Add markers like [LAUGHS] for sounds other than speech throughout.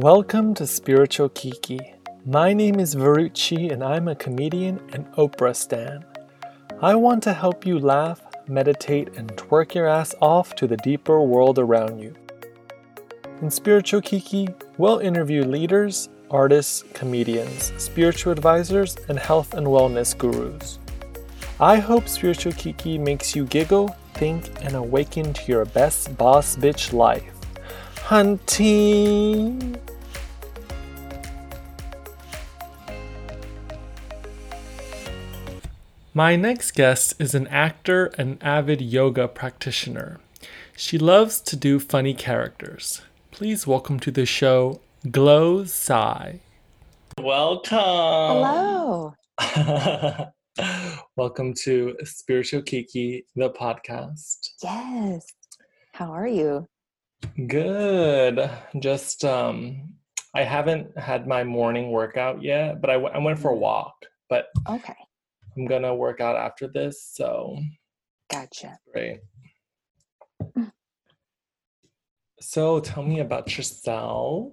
Welcome to Spiritual Kiki. My name is Varuchi and I'm a comedian and Oprah stan. I want to help you laugh, meditate, and twerk your ass off to the deeper world around you. In Spiritual Kiki, we'll interview leaders, artists, comedians, spiritual advisors, and health and wellness gurus. I hope Spiritual Kiki makes you giggle, think, and awaken to your best boss bitch life. Hunting! My next guest is an actor and avid yoga practitioner. She loves to do funny characters. Please welcome to the show Glow Sai. Welcome. Hello. [LAUGHS] welcome to Spiritual Kiki, the podcast. Yes. How are you? Good. Just um I haven't had my morning workout yet, but I, w- I went for a walk. But Okay. I'm gonna work out after this, so Gotcha. great. So tell me about yourself.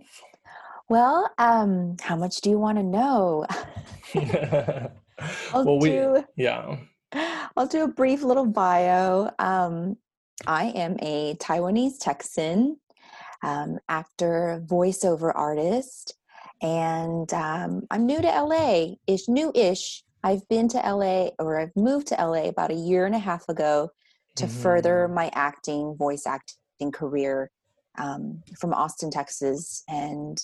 Well, um, how much do you want to know? [LAUGHS] [LAUGHS] I'll well, we do yeah. [GASPS] I'll do a brief little bio. Um, I am a Taiwanese Texan, um, actor, voiceover artist, and um, I'm new to LA. Ish new-ish. I've been to LA, or I've moved to LA about a year and a half ago to further Mhm. my acting, voice acting career um, from Austin, Texas, and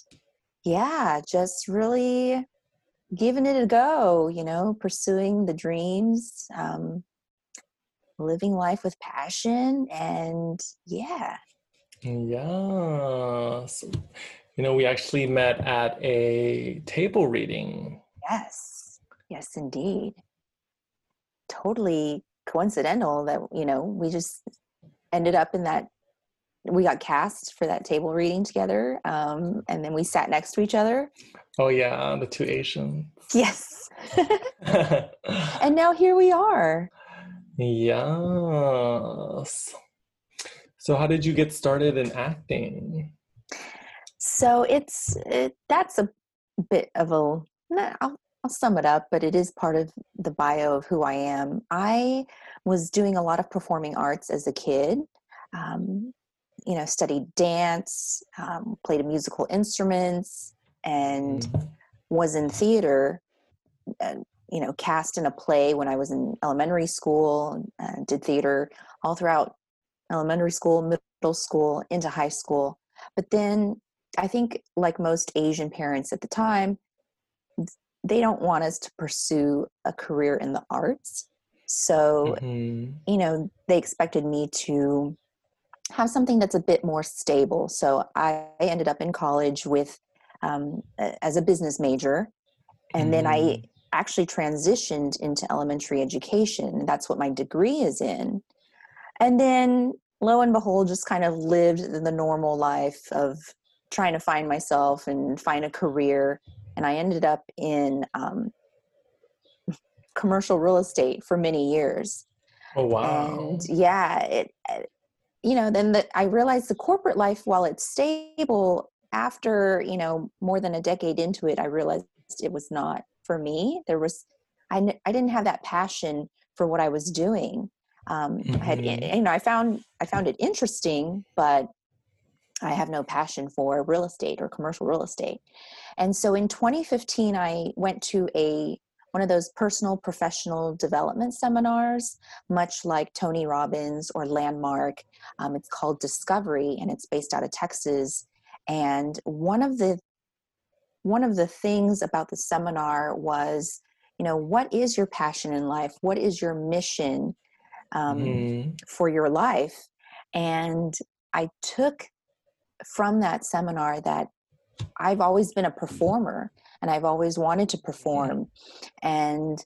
yeah, just really giving it a go. You know, pursuing the dreams. Um, living life with passion and yeah Yes. You know, we actually met at a table reading. yes yes indeed totally coincidental that you know we just ended up in that we got cast for that table reading together um, and then we sat next to each other Oh yeah, the two Asians. yes [LAUGHS] and now here we are yes. So how did you get started in acting? so it's it, that's a bit of a I'll, sum it up but it is part of the bio of who i am i was doing a lot of performing arts as a kid um, you know studied dance um, played musical instruments and Mm. was in theater uh, you know cast in a play when i was in elementary school uh, did theater all throughout elementary school middle school into high school but then i think like most asian parents at the time they don't want us to pursue a career in the arts so Mhm. you know they expected me to have something that's a bit more stable so i ended up in college with um, as a business major and then i Mm. actually transitioned into elementary education that's what my degree is in and then lo and behold just kind of lived the normal life of trying to find myself and find a career and i ended up in um, commercial real estate for many years Oh wow. and yeah it you know then the, i realized the corporate life while it's stable after you know more than a decade into it i realized it was not for me there was i, n- I didn't have that passion for what i was doing um, I had Mhm. you know i found i found it interesting but i have no passion for real estate or commercial real estate and so in 2015 i went to a one of those personal professional development seminars much like Tony Robbins or Landmark. Um, it's called Discovery, and it's based out of Texas. And one of the one of the things about the seminar was, you know, what is your passion in life? What is your mission um, Mhm. for your life? And I took from that seminar that I've always been a performer and I've always wanted to perform. And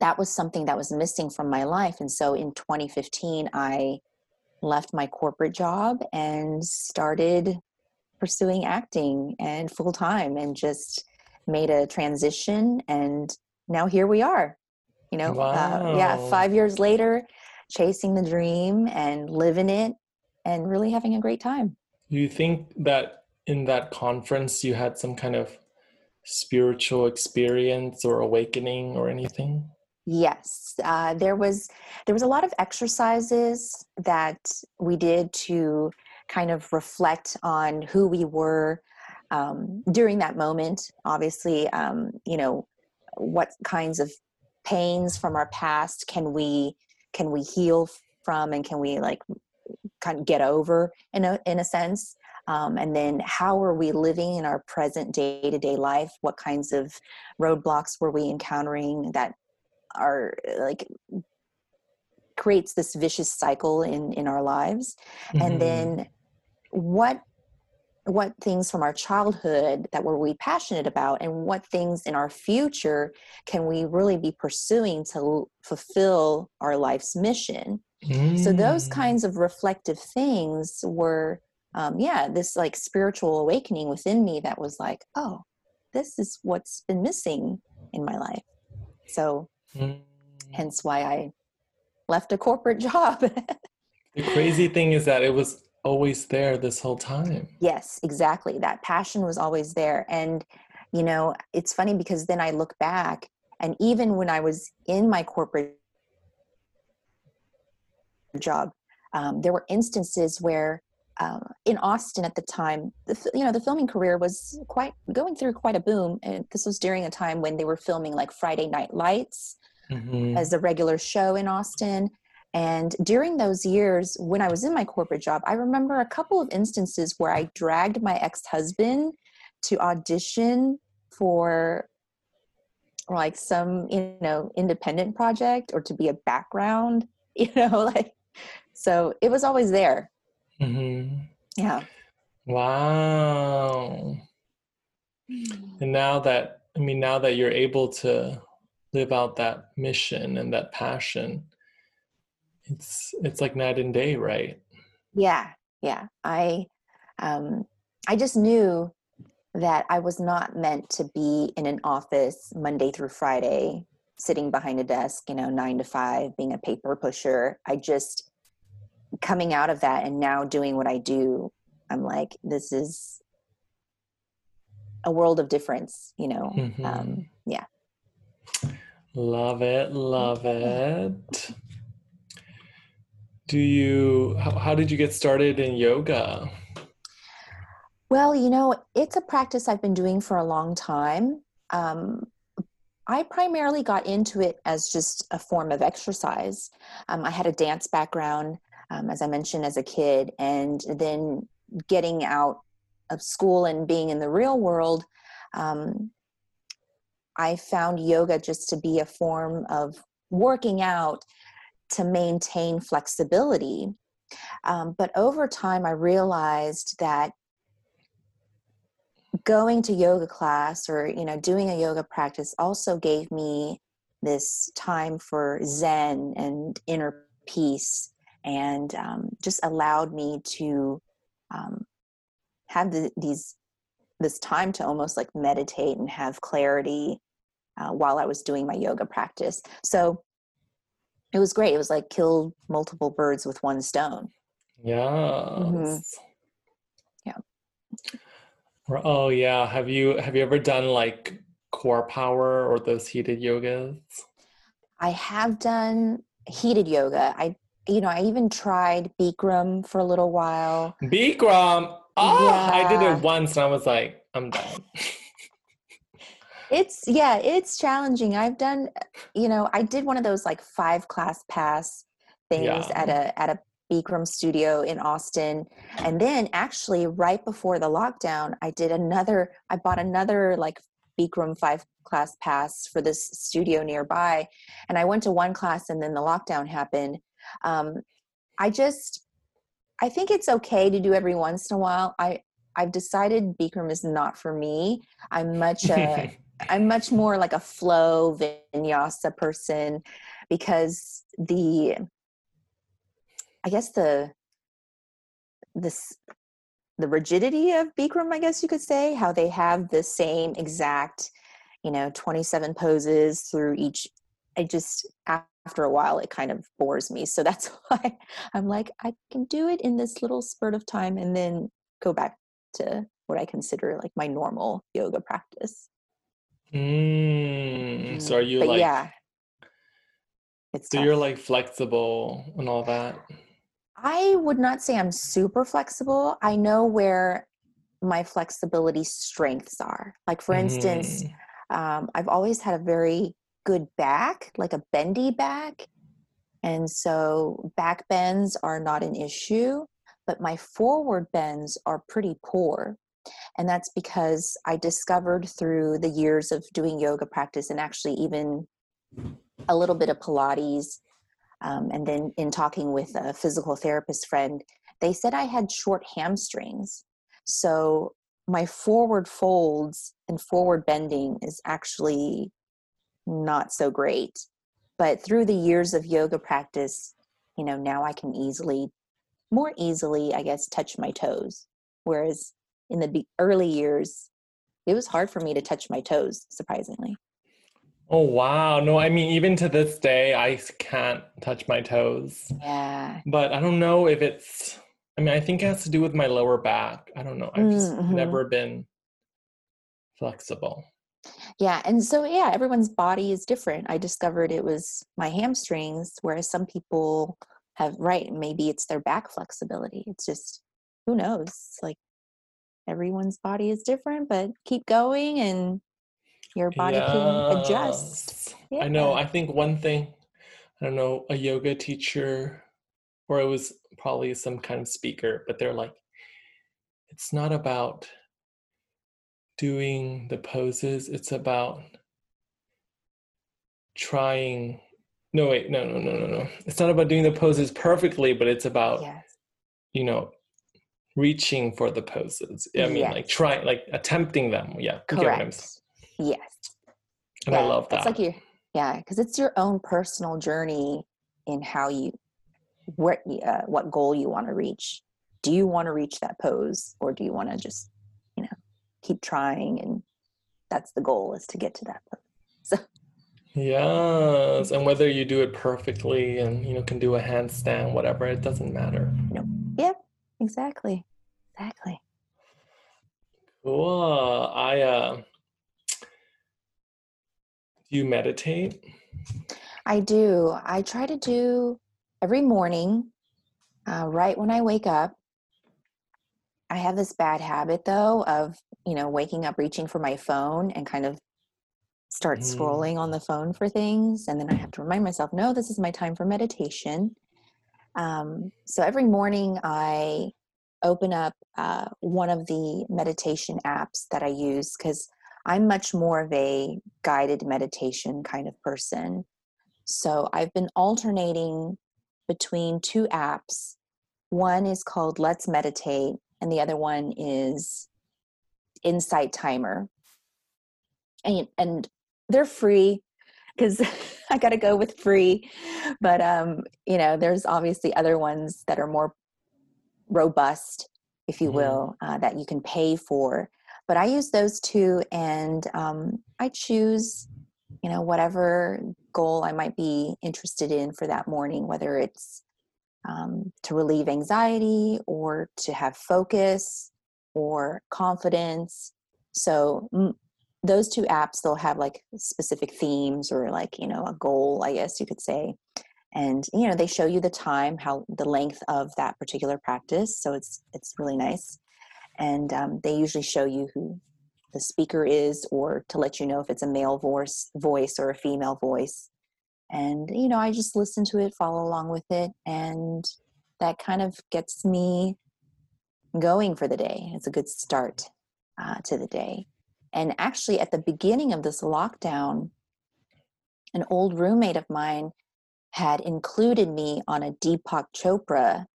that was something that was missing from my life. And so in 2015, I left my corporate job and started pursuing acting and full time and just made a transition. And now here we are, you know, uh, yeah, five years later, chasing the dream and living it and really having a great time. Do you think that in that conference you had some kind of spiritual experience or awakening or anything? Yes, uh, there was there was a lot of exercises that we did to kind of reflect on who we were um, during that moment. Obviously, um, you know, what kinds of pains from our past can we can we heal from, and can we like kind of get over in a in a sense. Um, and then how are we living in our present day-to-day life what kinds of roadblocks were we encountering that are like creates this vicious cycle in in our lives mm-hmm. and then what what things from our childhood that were we passionate about and what things in our future can we really be pursuing to fulfill our life's mission mm. so those mm. kinds of reflective things were um, yeah this like spiritual awakening within me that was like oh this is what's been missing in my life so mm. hence why i left a corporate [LAUGHS] job the crazy thing is that it was always there this whole time. Yes, exactly. That passion was always there. And, you know, it's funny because then I look back, and even when I was in my corporate job, um, there were instances where um, in Austin at the time, the, you know, the filming career was quite going through quite a boom. And this was during a time when they were filming like Friday Night Lights mm-hmm. as a regular show in Austin. And during those years, when I was in my corporate job, I remember a couple of instances where I dragged my ex husband to audition for like some you know independent project or to be a background [LAUGHS] you know like so it was always there. Mm-hmm. yeah. Wow. And now that i mean now that you're able to live out that mission and that passion it's it's like night and day right? Yeah yeah. I um i just knew that i was not meant to be in an office monday through friday sitting behind a desk you know nine to five being a paper pusher. I just coming out of that and now doing what i do i'm like this is a world of difference you know? [LAUGHS] Mm-hmm. um, yeah. Love it love it. Do you how, how did you get started in yoga? Well you know it's a practice i've been doing for a long time. Um, I primarily got into it as just a form of exercise. Um, I had a dance background, um, as I mentioned, as a kid, and then getting out of school and being in the real world, um, I found yoga just to be a form of working out to maintain flexibility. Um, but over time, I realized that going to yoga class or you know doing a yoga practice also gave me this time for zen and inner peace and um, just allowed me to um, have the, these this time to almost like meditate and have clarity uh, while i was doing my yoga practice so it was great. It was like kill multiple birds with one stone. Yeah. Mm-hmm. Yeah. Oh yeah. Have you have you ever done like core power or those heated yogas? I have done heated yoga. I you know, I even tried Bikram for a little while. Bikram. Oh, yeah. I did it once and I was like, I'm done. it's yeah it's challenging i've done you know i did one of those like five class pass things yeah. at a at a Bikram studio in Austin. And then actually right before the lockdown, I did another, I bought another like Bikram five class pass for this studio nearby. And I went to one class and then the lockdown happened. Um, I just, I think it's okay to do every once in a while. I, I've decided Bikram is not for me. I'm much a [LAUGHS] I'm much more like a flow vinyasa person because the I guess the this the rigidity of Bikram, I guess you could say, how they have the same exact, you know, 27 poses through each. I just after a while it kind of bores me. So that's [LAUGHS] why I'm like, I can do it in this little spurt of time and then go back to what I consider like my normal yoga practice. Mm, so are you but like yeah, it's so tough. you're like flexible and all that? I would not say I'm super flexible. I know where my flexibility strengths are. Like for instance, Mm, um, I've always had a very good back, like a bendy back. And so back bends are not an issue, but my forward bends are pretty poor. And that's because I discovered through the years of doing yoga practice and actually even a little bit of Pilates. Um, and then in talking with a physical therapist friend, they said I had short hamstrings. So my forward folds and forward bending is actually not so great. But through the years of yoga practice, you know, now I can easily, more easily, I guess, touch my toes. Whereas in the early years, it was hard for me to touch my toes, surprisingly. Oh wow. No, I mean even to this day I can't touch my toes. Yeah. But I don't know if it's I mean I think it has to do with my lower back. I don't know. I've just Mm, mhm. never been flexible. Yeah. And so, yeah, everyone's body is different. I discovered it was my hamstrings, whereas some people have, right, maybe it's their back flexibility. It's just, who knows? Like everyone's body is different, but keep going and your body can adjust. Yes. [LAUGHS] I know. I think one thing, I don't know, a yoga teacher, or it was probably some kind of speaker, but they're like, it's not about doing the poses, it's about trying. No, wait, no, no, no, no, no. It's not about doing the poses perfectly, but it's about, Yes. you know, reaching for the poses. I mean, like trying, like attempting them. Yeah. you get what I'm saying. Correct. Yes. And I love that. It's like you, yeah, because it's your own personal journey in how you, what, uh, what goal you want to reach. Do you want to reach that pose, or do you want to just, keep trying? And that's the goal is to get to that pose. [LAUGHS] So Yes, and whether you do it perfectly and you know can do a handstand, whatever, it doesn't matter. no Yep. Exactly, exactly. Cool. I uh do you meditate? I do. I try to do every morning, uh, right when I wake up. I have this bad habit though of, you know, waking up, reaching for my phone and kind of start Mm. scrolling on the phone for things. And then I have to remind myself, no, this is my time for meditation. Um, so every morning I open up uh, one of the meditation apps that I use because I'm much more of a guided meditation kind of person. So I've been alternating between two apps. One is called Let's Meditate, and the other one is Insight Timer. And, and they're free because [LAUGHS] I got to go with free. But, um, you know, there's obviously other ones that are more robust, if you Mhm. will, uh, that you can pay for. But I use those two and um, I choose, you know, whatever goal I might be interested in for that morning, whether it's um, to relieve anxiety or to have focus or confidence. So mm, those two apps, they'll have like specific themes or like, you know, a goal, I guess you could say. And, you know, they show you the time, how the length of that particular practice. So it's, it's really nice. And um, they usually show you who the speaker is or to let you know if it's a male voice, voice or a female voice and you know i just listen to it follow along with it and that kind of gets me going for the day it's a good start uh, to the day and actually at the beginning of this lockdown an old roommate of mine had included me on a deepak chopra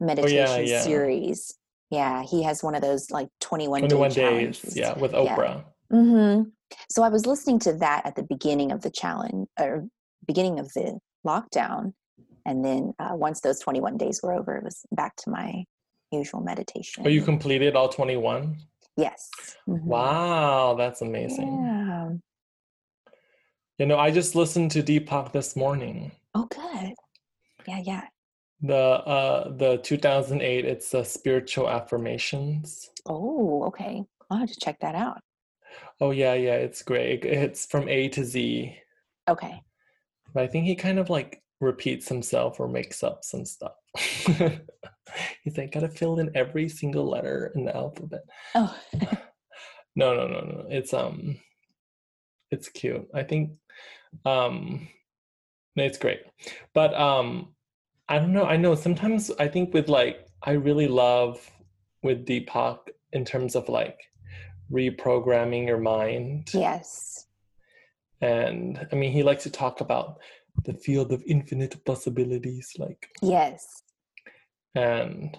meditation oh, yeah. series yeah he has one of those like 21, 21 day days, challenges. yeah, with Yeah. Oprah. hmm So I was listening to that at the beginning of the challenge or beginning of the lockdown. And then uh, once those 21 days were over, it was back to my usual meditation. Oh, you completed all 21? Yes. Mhm. Wow, that's amazing. Yeah. You know, I just listened to Deepak this morning. Oh, good. Yeah, yeah. The uh the 2008 it's the spiritual affirmations. Oh, okay. I'll have to check that out. Oh yeah, yeah, it's great. It's from A to Z. Okay. But I think he kind of like repeats himself or makes up some stuff. [LAUGHS] He's like, gotta fill in every single letter in the alphabet. Oh. [LAUGHS] [SIGHS] no, no, no, no. It's um it's cute. I think um it's great. But um I don't know. I know sometimes I think with like I really love with Deepak in terms of like reprogramming your mind. Yes. And I mean he likes to talk about the field of infinite possibilities like Yes. and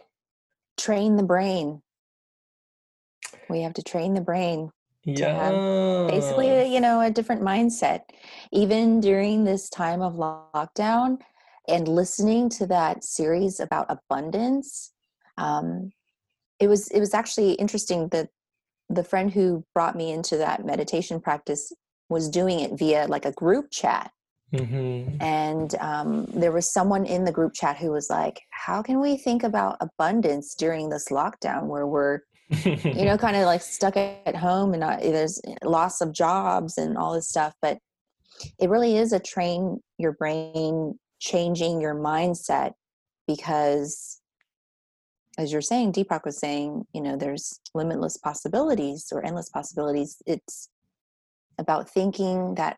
Train the brain. We have to train the brain yeah basically you know a different mindset even during this time of lockdown and listening to that series about abundance um, it was it was actually interesting that the friend who brought me into that meditation practice was doing it via like a group chat. Mhm. and um, there was someone in the group chat who was like how can we think about abundance during this lockdown where we're you know [LAUGHS] kind of like stuck at home and not, there's loss of jobs and all this stuff? But it really is a train your brain changing your mindset because as you're saying deepak was saying you know there's limitless possibilities or endless possibilities. It's about thinking that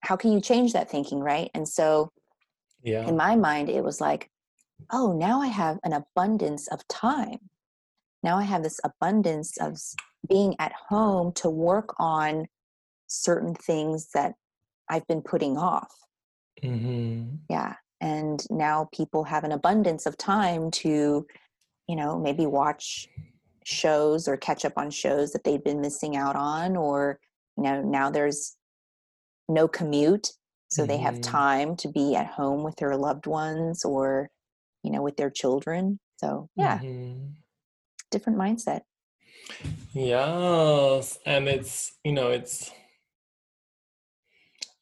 how can you change that thinking right? And so yeah. in my mind it was like oh now i have an abundance of time. Now i have this abundance of being at home to work on certain things that i've been putting off. Mhm. yeah and now people have an abundance of time to you know maybe watch shows or catch up on shows that they've been missing out on or you know now there's no commute so they have Mhm. time to be at home with their loved ones or you know with their children so yeah Mhm. different mindset Yes, and it's you know it's.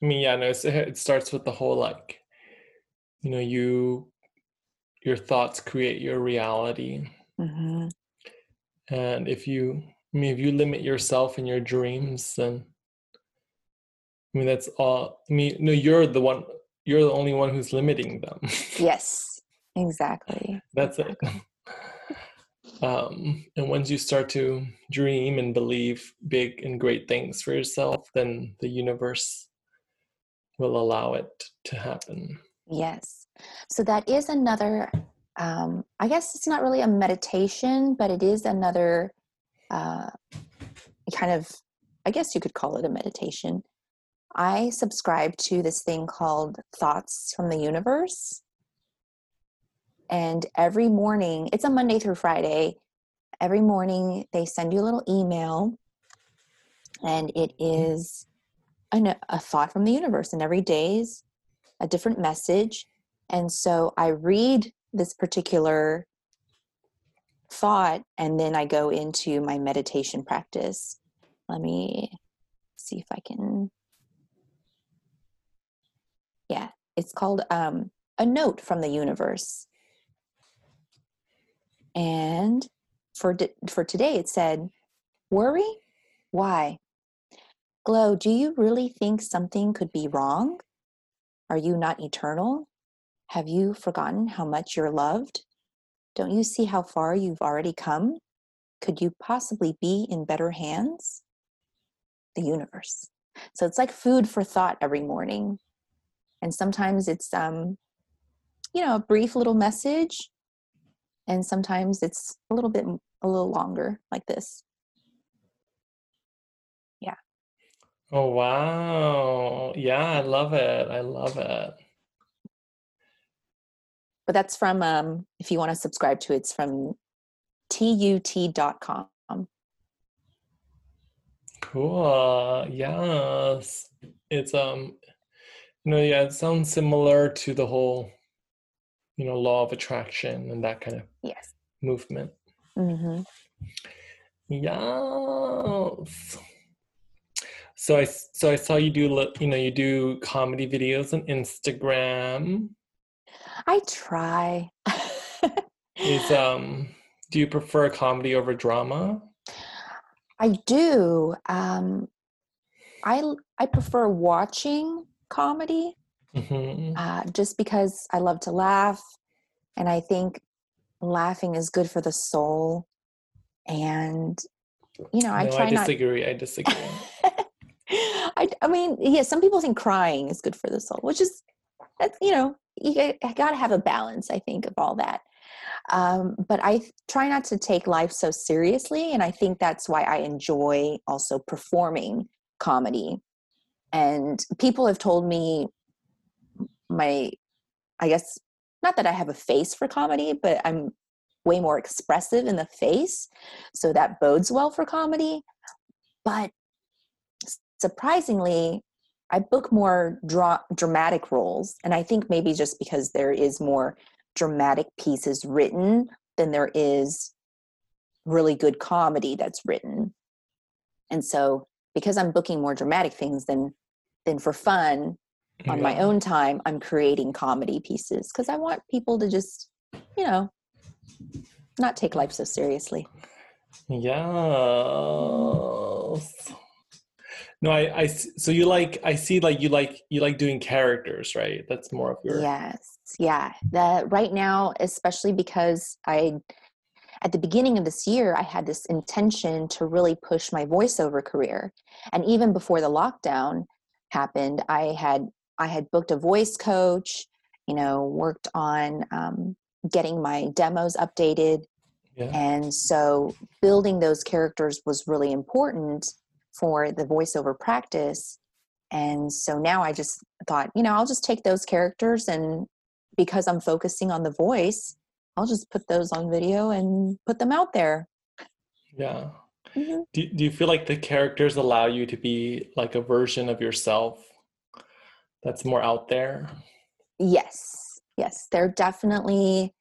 I mean, yeah, no, it's, it starts with the whole like, you know, you, your thoughts create your reality, hmm and if you, I mean, if you limit yourself and your dreams, then, I mean, that's all. I mean, no, you're the one. You're the only one who's limiting them. [LAUGHS] yes exactly That's it. [LAUGHS] Um, and once you start to dream and believe big and great things for yourself, then the universe will allow it to happen. Yes. So that is another, um, I guess it's not really a meditation, but it is another uh, kind of, I guess you could call it a meditation. I subscribe to this thing called Thoughts from the Universe. And every morning, it's a Monday through Friday. Every morning, they send you a little email, and it is an, a thought from the universe. And every day is a different message. And so I read this particular thought and then I go into my meditation practice. Let me see if I can. Yeah, it's called um, A Note from the Universe. And for, for today, it said, Worry? Why? Glow, do you really think something could be wrong? Are you not eternal? Have you forgotten how much you're loved? Don't you see how far you've already come? Could you possibly be in better hands? The universe. So it's like food for thought every morning. And sometimes it's um you know, a brief little message and sometimes it's a little bit a little longer like this. Yeah. Oh, wow. Yeah, I love it. I love it. But that's from um if you want to subscribe to it, it's from tut.com. Cool. Yes. It's um know, yeah, it sounds similar to the whole, you know, law of attraction and that kind of Yes. movement. hmm Yes. So I so I saw you do you know you do comedy videos on Instagram. I try. Is um do you prefer comedy over drama? I do. Um, I I prefer watching comedy hmm uh, just because I love to laugh, and I think laughing is good for the soul. And you know, I no, try I not. disagree. I disagree. [LAUGHS] I, I mean, yeah, some people think crying is good for the soul, which is, that's, you know, you got to have a balance, I think, of all that. Um, but I try not to take life so seriously. And I think that's why I enjoy also performing comedy. And people have told me my, I guess, not that I have a face for comedy, but I'm way more expressive in the face. So that bodes well for comedy. But surprisingly, I book more dra- dramatic roles. And I think maybe just because there is more dramatic pieces written than there is really good comedy that's written. And so because I'm booking more dramatic things than than for fun on my own time, I'm creating comedy pieces because I want people to just, you know, not take life so seriously. Yes. No, I, I so you like, I see like you like, you like doing characters, right? That's more of your, Yes. Yeah. That right now, especially because I at the beginning of this year, I had this intention to really push my voiceover career. And even before the lockdown happened, I had I had booked a voice coach, you know, worked on um, getting my demos updated. yeah. And so building those characters was really important for the voiceover practice. And so now I just thought, you know, I'll just take those characters and because I'm focusing on the voice, I'll just put those on video and put them out there. Yeah. Mhm. Do, do you feel like the characters allow you to be like a version of yourself that's more out there? Yes, yes, they're definitely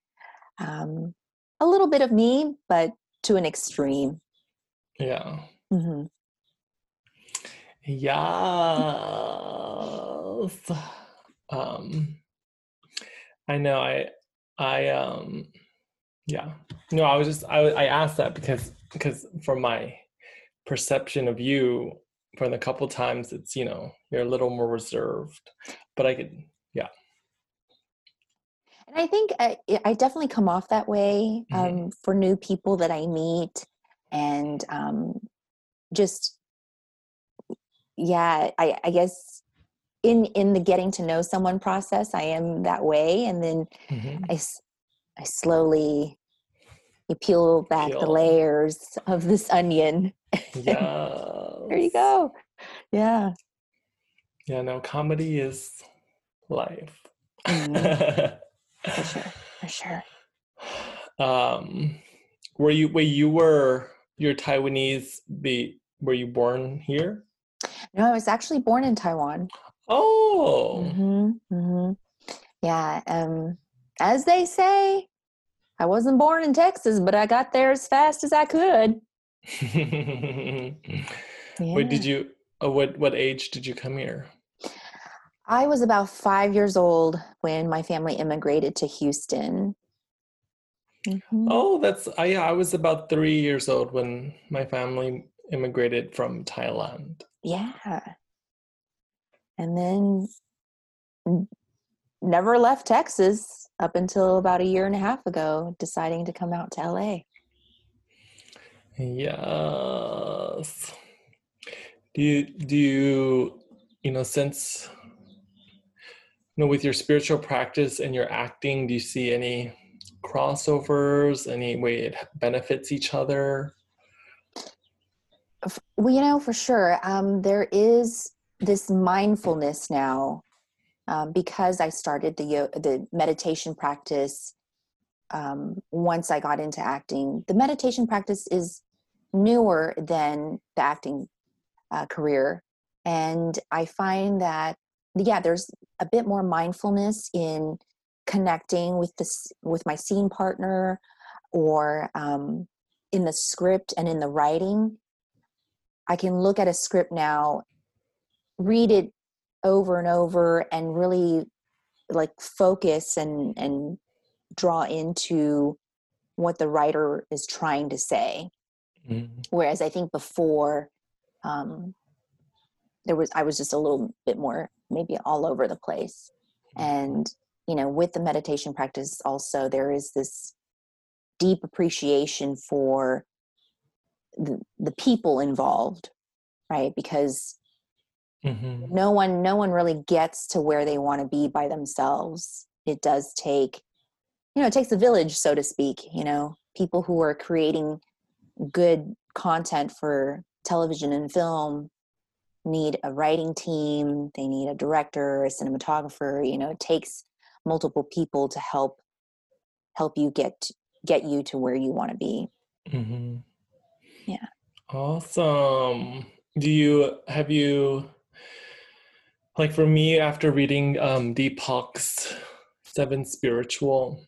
um, a little bit of me, but to an extreme. Yeah. Mm-hmm. Yes. Um, I know. I, I, um, yeah. No, I was just, I, I asked that because, because from my perception of you, for the couple times, it's, you know, you're a little more reserved, but I could, yeah. And I think I, I definitely come off that way um, Mhm. for new people that I meet, and um, just yeah, I, I guess in in the getting to know someone process, I am that way, and then Mhm. I slowly you peel back the layers of this onion. Yeah. [LAUGHS] There you go. Yeah. Yeah, no, comedy is life. Mhm. For sure. [LAUGHS] For sure. um were you wait you were you're taiwanese be were you born here No, I was actually born in Taiwan. oh hmm hmm Yeah. Um, as they say, I wasn't born in Texas, but I got there as fast as I could. wait did you uh, what what age did you come here I was about five years old when my family immigrated to Houston. Mhm. oh that's I, I was about three years old when my family immigrated from thailand Yeah. And then never left Texas up until about a year and a half ago, deciding to come out to LA. Yes. Do you do you you know since you know with your spiritual practice and your acting, do you see any crossovers, any way it benefits each other? Well, you know, for sure. Um, there is this mindfulness now um, because I started the the meditation practice. Um, once I got into acting, the meditation practice is newer than the acting uh, career, and I find that yeah, there's a bit more mindfulness in connecting with this with my scene partner, or um, in the script and in the writing. I can look at a script now, read it over and over, and really like focus and and draw into what the writer is trying to say mm-hmm. whereas i think before um there was i was just a little bit more maybe all over the place mm-hmm. and you know with the meditation practice also there is this deep appreciation for the, the people involved right because mm-hmm. no one no one really gets to where they want to be by themselves. It does take you know it takes a village so to speak you know? People who are creating good content for television and film need a writing team they need a director a cinematographer you know? It takes multiple people to help help you get get you to where you want to be. Mm-hmm. yeah. Awesome. Do you have you like for me after reading um deepak's seven spiritual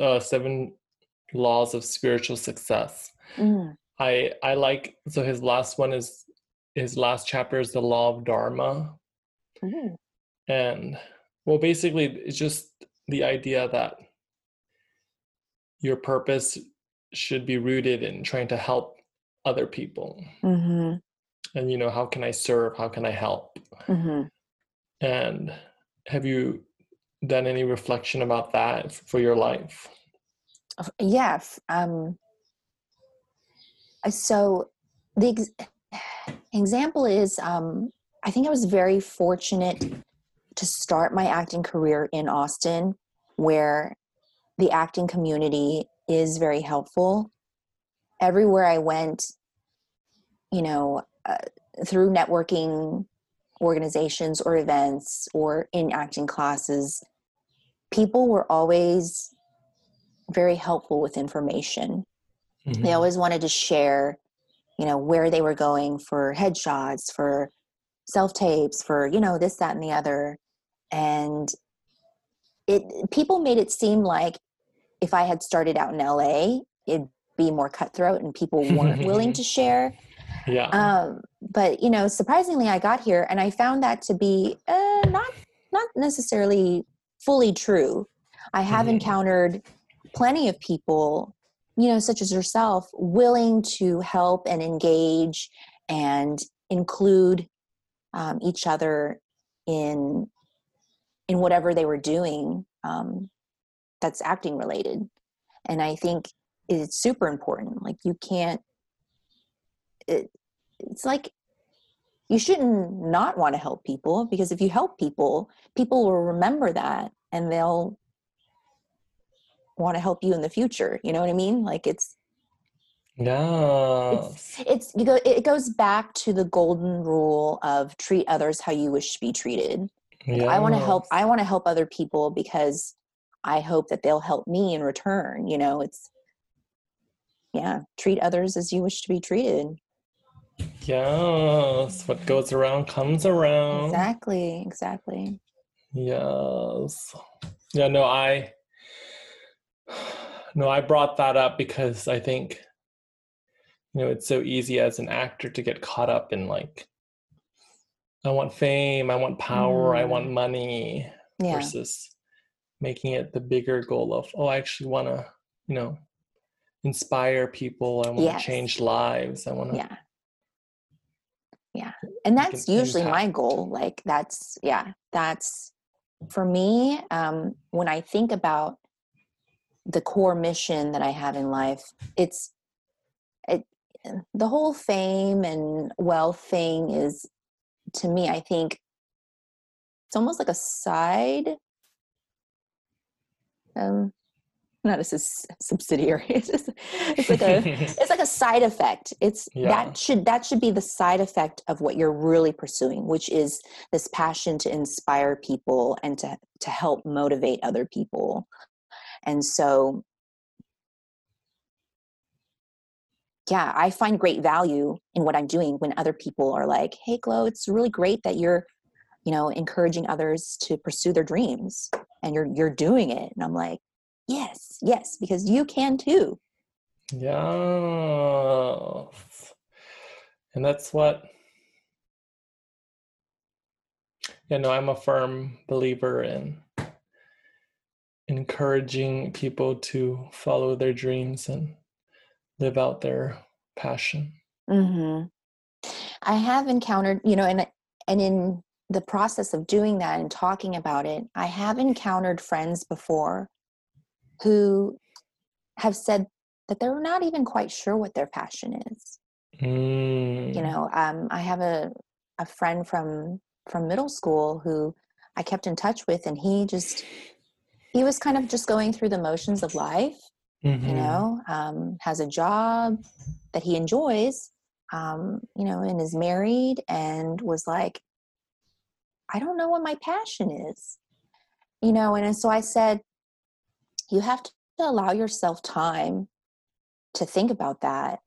uh seven laws of spiritual success mm. i i like so his last one is his last chapter is the law of dharma mm. and well basically it's just the idea that your purpose should be rooted in trying to help other people mm-hmm. And you know how can i serve? How can i help? Mm-hmm. and have you done any reflection about that for your life? Yeah um so the ex- example is um i think i was very fortunate to start my acting career in austin where the acting community is very helpful. Everywhere i went you know, uh, through networking organizations or events or in acting classes, people were always very helpful with information. Mm-hmm. They always wanted to share, you know, where they were going for headshots, for self tapes, for, you know, this, that, and the other. And it people made it seem like if I had started out in LA, it'd be more cutthroat and people weren't willing [LAUGHS] to share. Yeah. Um, but you know, surprisingly, I got here and I found that to be uh, not not necessarily fully true. I have mm-hmm. encountered plenty of people, you know, such as yourself, willing to help and engage and include um, each other in in whatever they were doing um, that's acting related. And I think it's super important. Like you can't it, it's like you shouldn't not want to help people because if you help people people will remember that and they'll want to help you in the future you know what i mean like it's no. it's, it's you go it goes back to the golden rule of treat others how you wish to be treated yes. i want to help i want to help other people because i hope that they'll help me in return you know it's yeah treat others as you wish to be treated Yes, what goes around comes around. Exactly, exactly. Yes. Yeah, no, I no, I brought that up because I think you know, it's so easy as an actor to get caught up in like I want fame, I want power, mm. I want mm. money yeah. versus making it the bigger goal of oh, I actually want to, you know, inspire people, I want yes. to change lives, I want to yeah and that's usually my goal like that's yeah that's for me um when i think about the core mission that i have in life it's it the whole fame and wealth thing is to me i think it's almost like a side um not as a subsidiary. [LAUGHS] It's, just, it's [LAUGHS] like a it's like a side effect. It's yeah. that should that should be the side effect of what you're really pursuing which is this passion to inspire people and to to help motivate other people. And so yeah i find great value in what i'm doing when other people are like hey glow it's really great that you're you know encouraging others to pursue their dreams and you're you're doing it. And i'm like yes yes because you can too Yeah. and that's what yeah, no, I'm a firm believer in encouraging people to follow their dreams and live out their passion. Mm-hmm. I have encountered, you know, and and in the process of doing that and talking about it, I have encountered friends before who have said that they're not even quite sure what their passion is. Mm. You know, um, I have a a friend from from middle school who I kept in touch with, and he just he was kind of just going through the motions of life. Mhm. You know, um, has a job that he enjoys. Um, you know, and is married, and was like, I don't know what my passion is. You know, and so I said, you have to allow yourself time to think about that,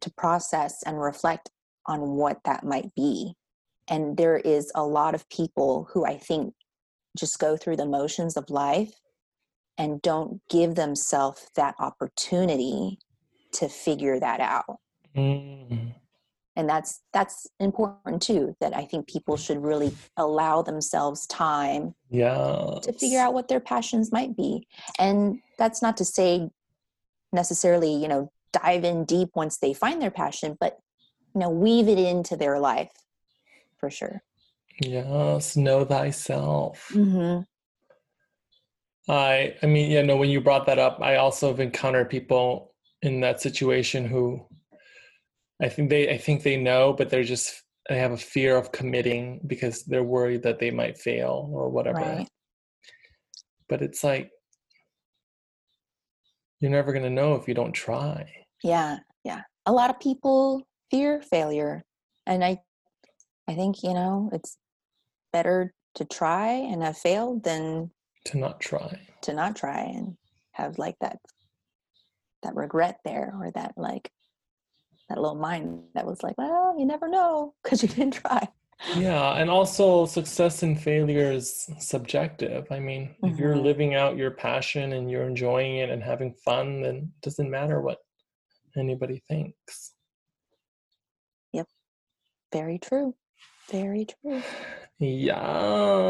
to process and reflect on what that might be. And there is a lot of people who I think just go through the motions of life and don't give themselves that opportunity to figure that out. Mm. And that's that's important too that I think people should really allow themselves time Yeah. to figure out what their passions might be. And that's not to say necessarily, you know, dive in deep once they find their passion, but you know, weave it into their life for sure. Yes, know thyself. Mm-hmm. I I mean, yeah, know when you brought that up, I also have encountered people in that situation who I think they I think they know, but they're just they have a fear of committing because they're worried that they might fail or whatever. Right. But it's like you're never gonna know if you don't try. Yeah, yeah. A lot of people fear failure. And I I think, you know, it's better to try and have failed than To not try. to not try and have like that that regret there or that like that little mind that was like, well, you never know [LAUGHS] because you didn't try. Yeah, and also success and failure is subjective. I mean, if you're Mhm. living out your passion and you're enjoying it and having fun, then it doesn't matter what anybody thinks. Yep. Very true. Very true.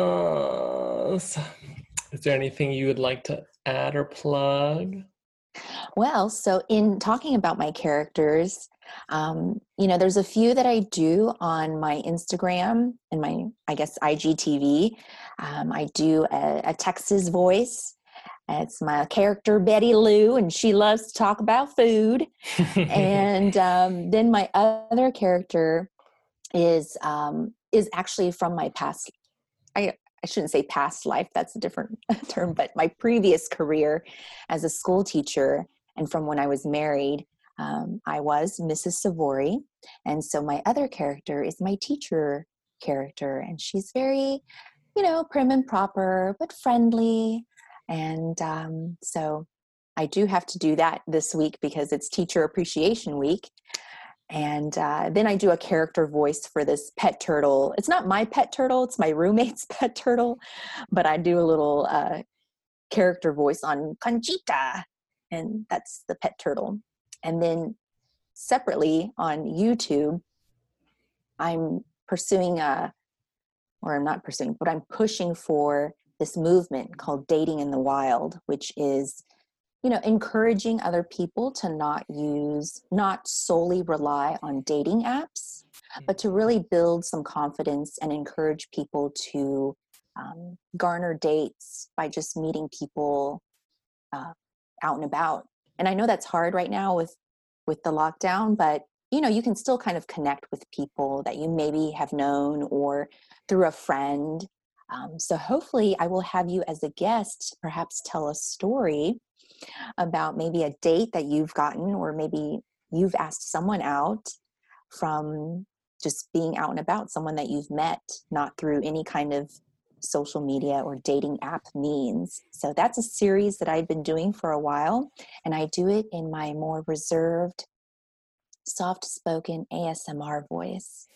Yes. Is there anything you would like to add or plug? Well, so in talking about my characters, um, you know, there's a few that I do on my Instagram and my, I guess, IGTV. Um, I do a, a Texas voice. It's my character Betty Lou, and she loves to talk about food. [LAUGHS] and um, then my other character is um, is actually from my past. I I shouldn't say past life. That's a different [LAUGHS] term, but my previous career as a school teacher and from when I was married. Um, I was Mrs. Savory, and so my other character is my teacher character, and she's very, you know, prim and proper but friendly, and um, so I do have to do that this week because it's Teacher Appreciation Week. And uh, then I do a character voice for this pet turtle. It's not my pet turtle, it's my [LAUGHS] roommate's pet turtle, but I do a little uh, character voice on Conchita, and that's the pet turtle. And then separately on YouTube, I'm pursuing a, or I'm not pursuing, but I'm pushing for this movement called Dating in the Wild, which is you know encouraging other people to not use not solely rely on dating apps but to really build some confidence and encourage people to um, garner dates by just meeting people uh, out and about. And i know that's hard right now with with the lockdown but you know you can still kind of connect with people that you maybe have known or through a friend um, so hopefully i will have you as a guest perhaps tell a story about maybe a date that you've gotten or maybe you've asked someone out from just being out and about someone that you've met not through any kind of social media or dating app means. So that's a series that i've been doing for a while and i do it in my more reserved soft spoken asmr voice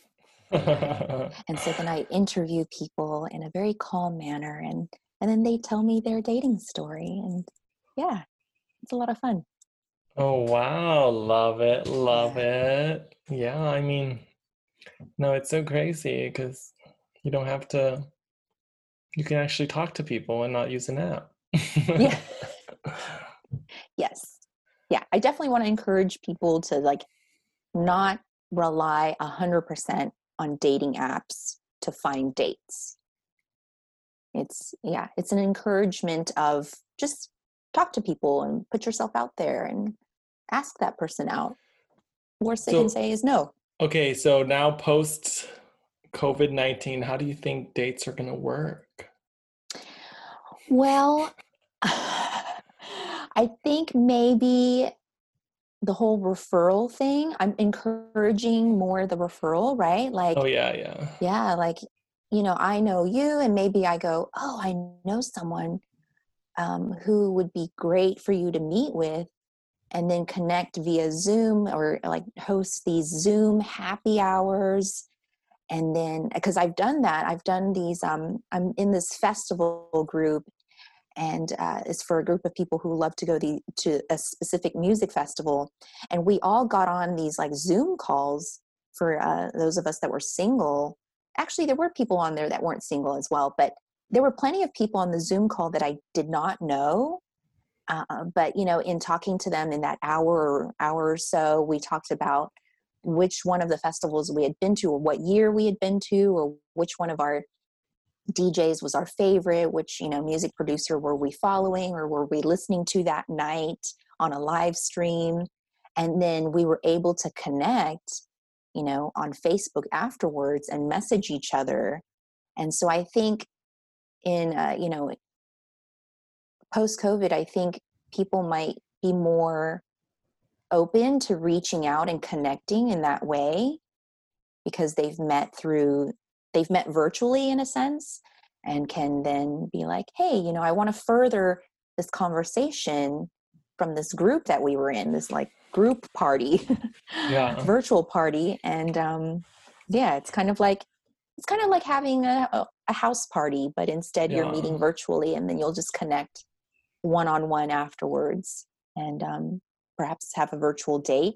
and so then i interview people in a very calm manner and and then they tell me their dating story and yeah it's a lot of fun oh wow, love it, love it. Yeah, I mean, no, it's so crazy because you don't have to you can actually talk to people and not use an app. yeah. [LAUGHS] yes. Yeah. I definitely want to encourage people to like not rely 100% on dating apps to find dates. It's, yeah, it's an encouragement of just talk to people and put yourself out there and ask that person out. Worst they so, can say is no. Okay, so now post COVID 19, how do you think dates are going to work? Well, [SIGHS] I think maybe the whole referral thing, I'm encouraging more the referral, right? Like, oh, yeah, yeah. Yeah, like, you know, I know you, and maybe I go, oh, I know someone um, who would be great for you to meet with and then connect via Zoom or like host these Zoom happy hours. And then, because I've done that, I've done these, um, I'm in this festival group and uh, for a group of people who love to go the, to a specific music festival. And we all got on these like Zoom calls for uh, those of us that were single. Actually, there were people on there that weren't single as well, but there were plenty of people on the Zoom call that I did not know. Uh, but you know, in talking to them in that hour hour or so, we talked about which one of the festivals we had been to, or what year we had been to, or which one of our DJs was our favorite, which you know music producer were we following or were we listening to that night on a live stream, and then we were able to connect, you know, on Facebook afterwards and message each other. And so I think in uh, you know post covid i think people might be more open to reaching out and connecting in that way because they've met through they've met virtually in a sense and can then be like hey you know i want to further this conversation from this group that we were in this like group party [LAUGHS] yeah virtual party and um yeah it's kind of like it's kind of like having a, a house party, but instead yeah. you're meeting virtually and then you'll just connect one on one afterwards and um, perhaps have a virtual date.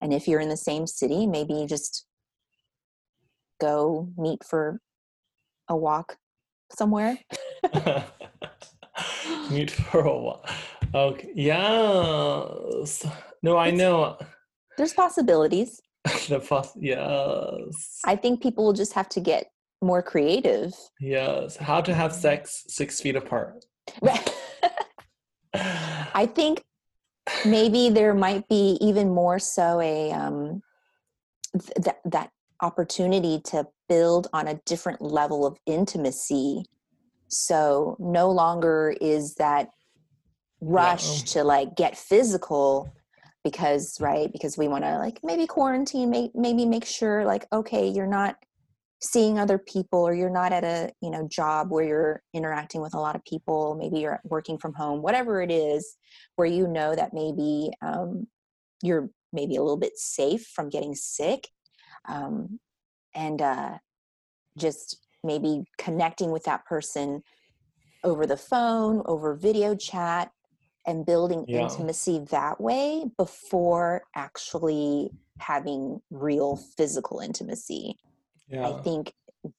And if you're in the same city, maybe you just go meet for a walk somewhere. [LAUGHS] meet for a walk. Okay. Yes. No, I know. There's possibilities. [LAUGHS] the poss- yes. I think people will just have to get more creative. Yes. How to have sex six feet apart. [LAUGHS] I think maybe there might be even more so a um, th- that that opportunity to build on a different level of intimacy. So no longer is that rush yeah. to like get physical because right because we want to like maybe quarantine may, maybe make sure like okay you're not seeing other people or you're not at a you know job where you're interacting with a lot of people maybe you're working from home whatever it is where you know that maybe um, you're maybe a little bit safe from getting sick um, and uh, just maybe connecting with that person over the phone over video chat and building yeah. intimacy that way before actually having real physical intimacy yeah. I think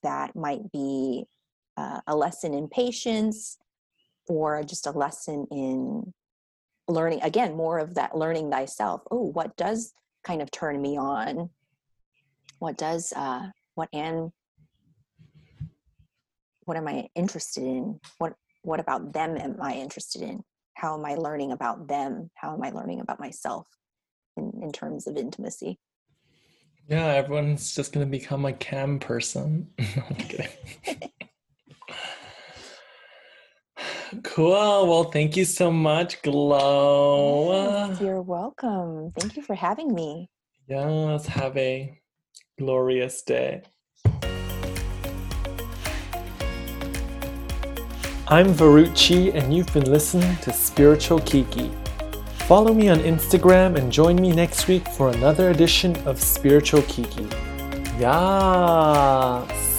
that might be uh, a lesson in patience or just a lesson in learning again more of that learning thyself oh what does kind of turn me on what does uh what am what am i interested in what what about them am i interested in how am i learning about them how am i learning about myself in, in terms of intimacy yeah, everyone's just gonna become a cam person. [LAUGHS] [LAUGHS] cool. Well, thank you so much, Glow. Yes, you're welcome. Thank you for having me. Yes, have a glorious day. I'm Varuchi, and you've been listening to Spiritual Kiki. Follow me on Instagram and join me next week for another edition of Spiritual Kiki. Yes!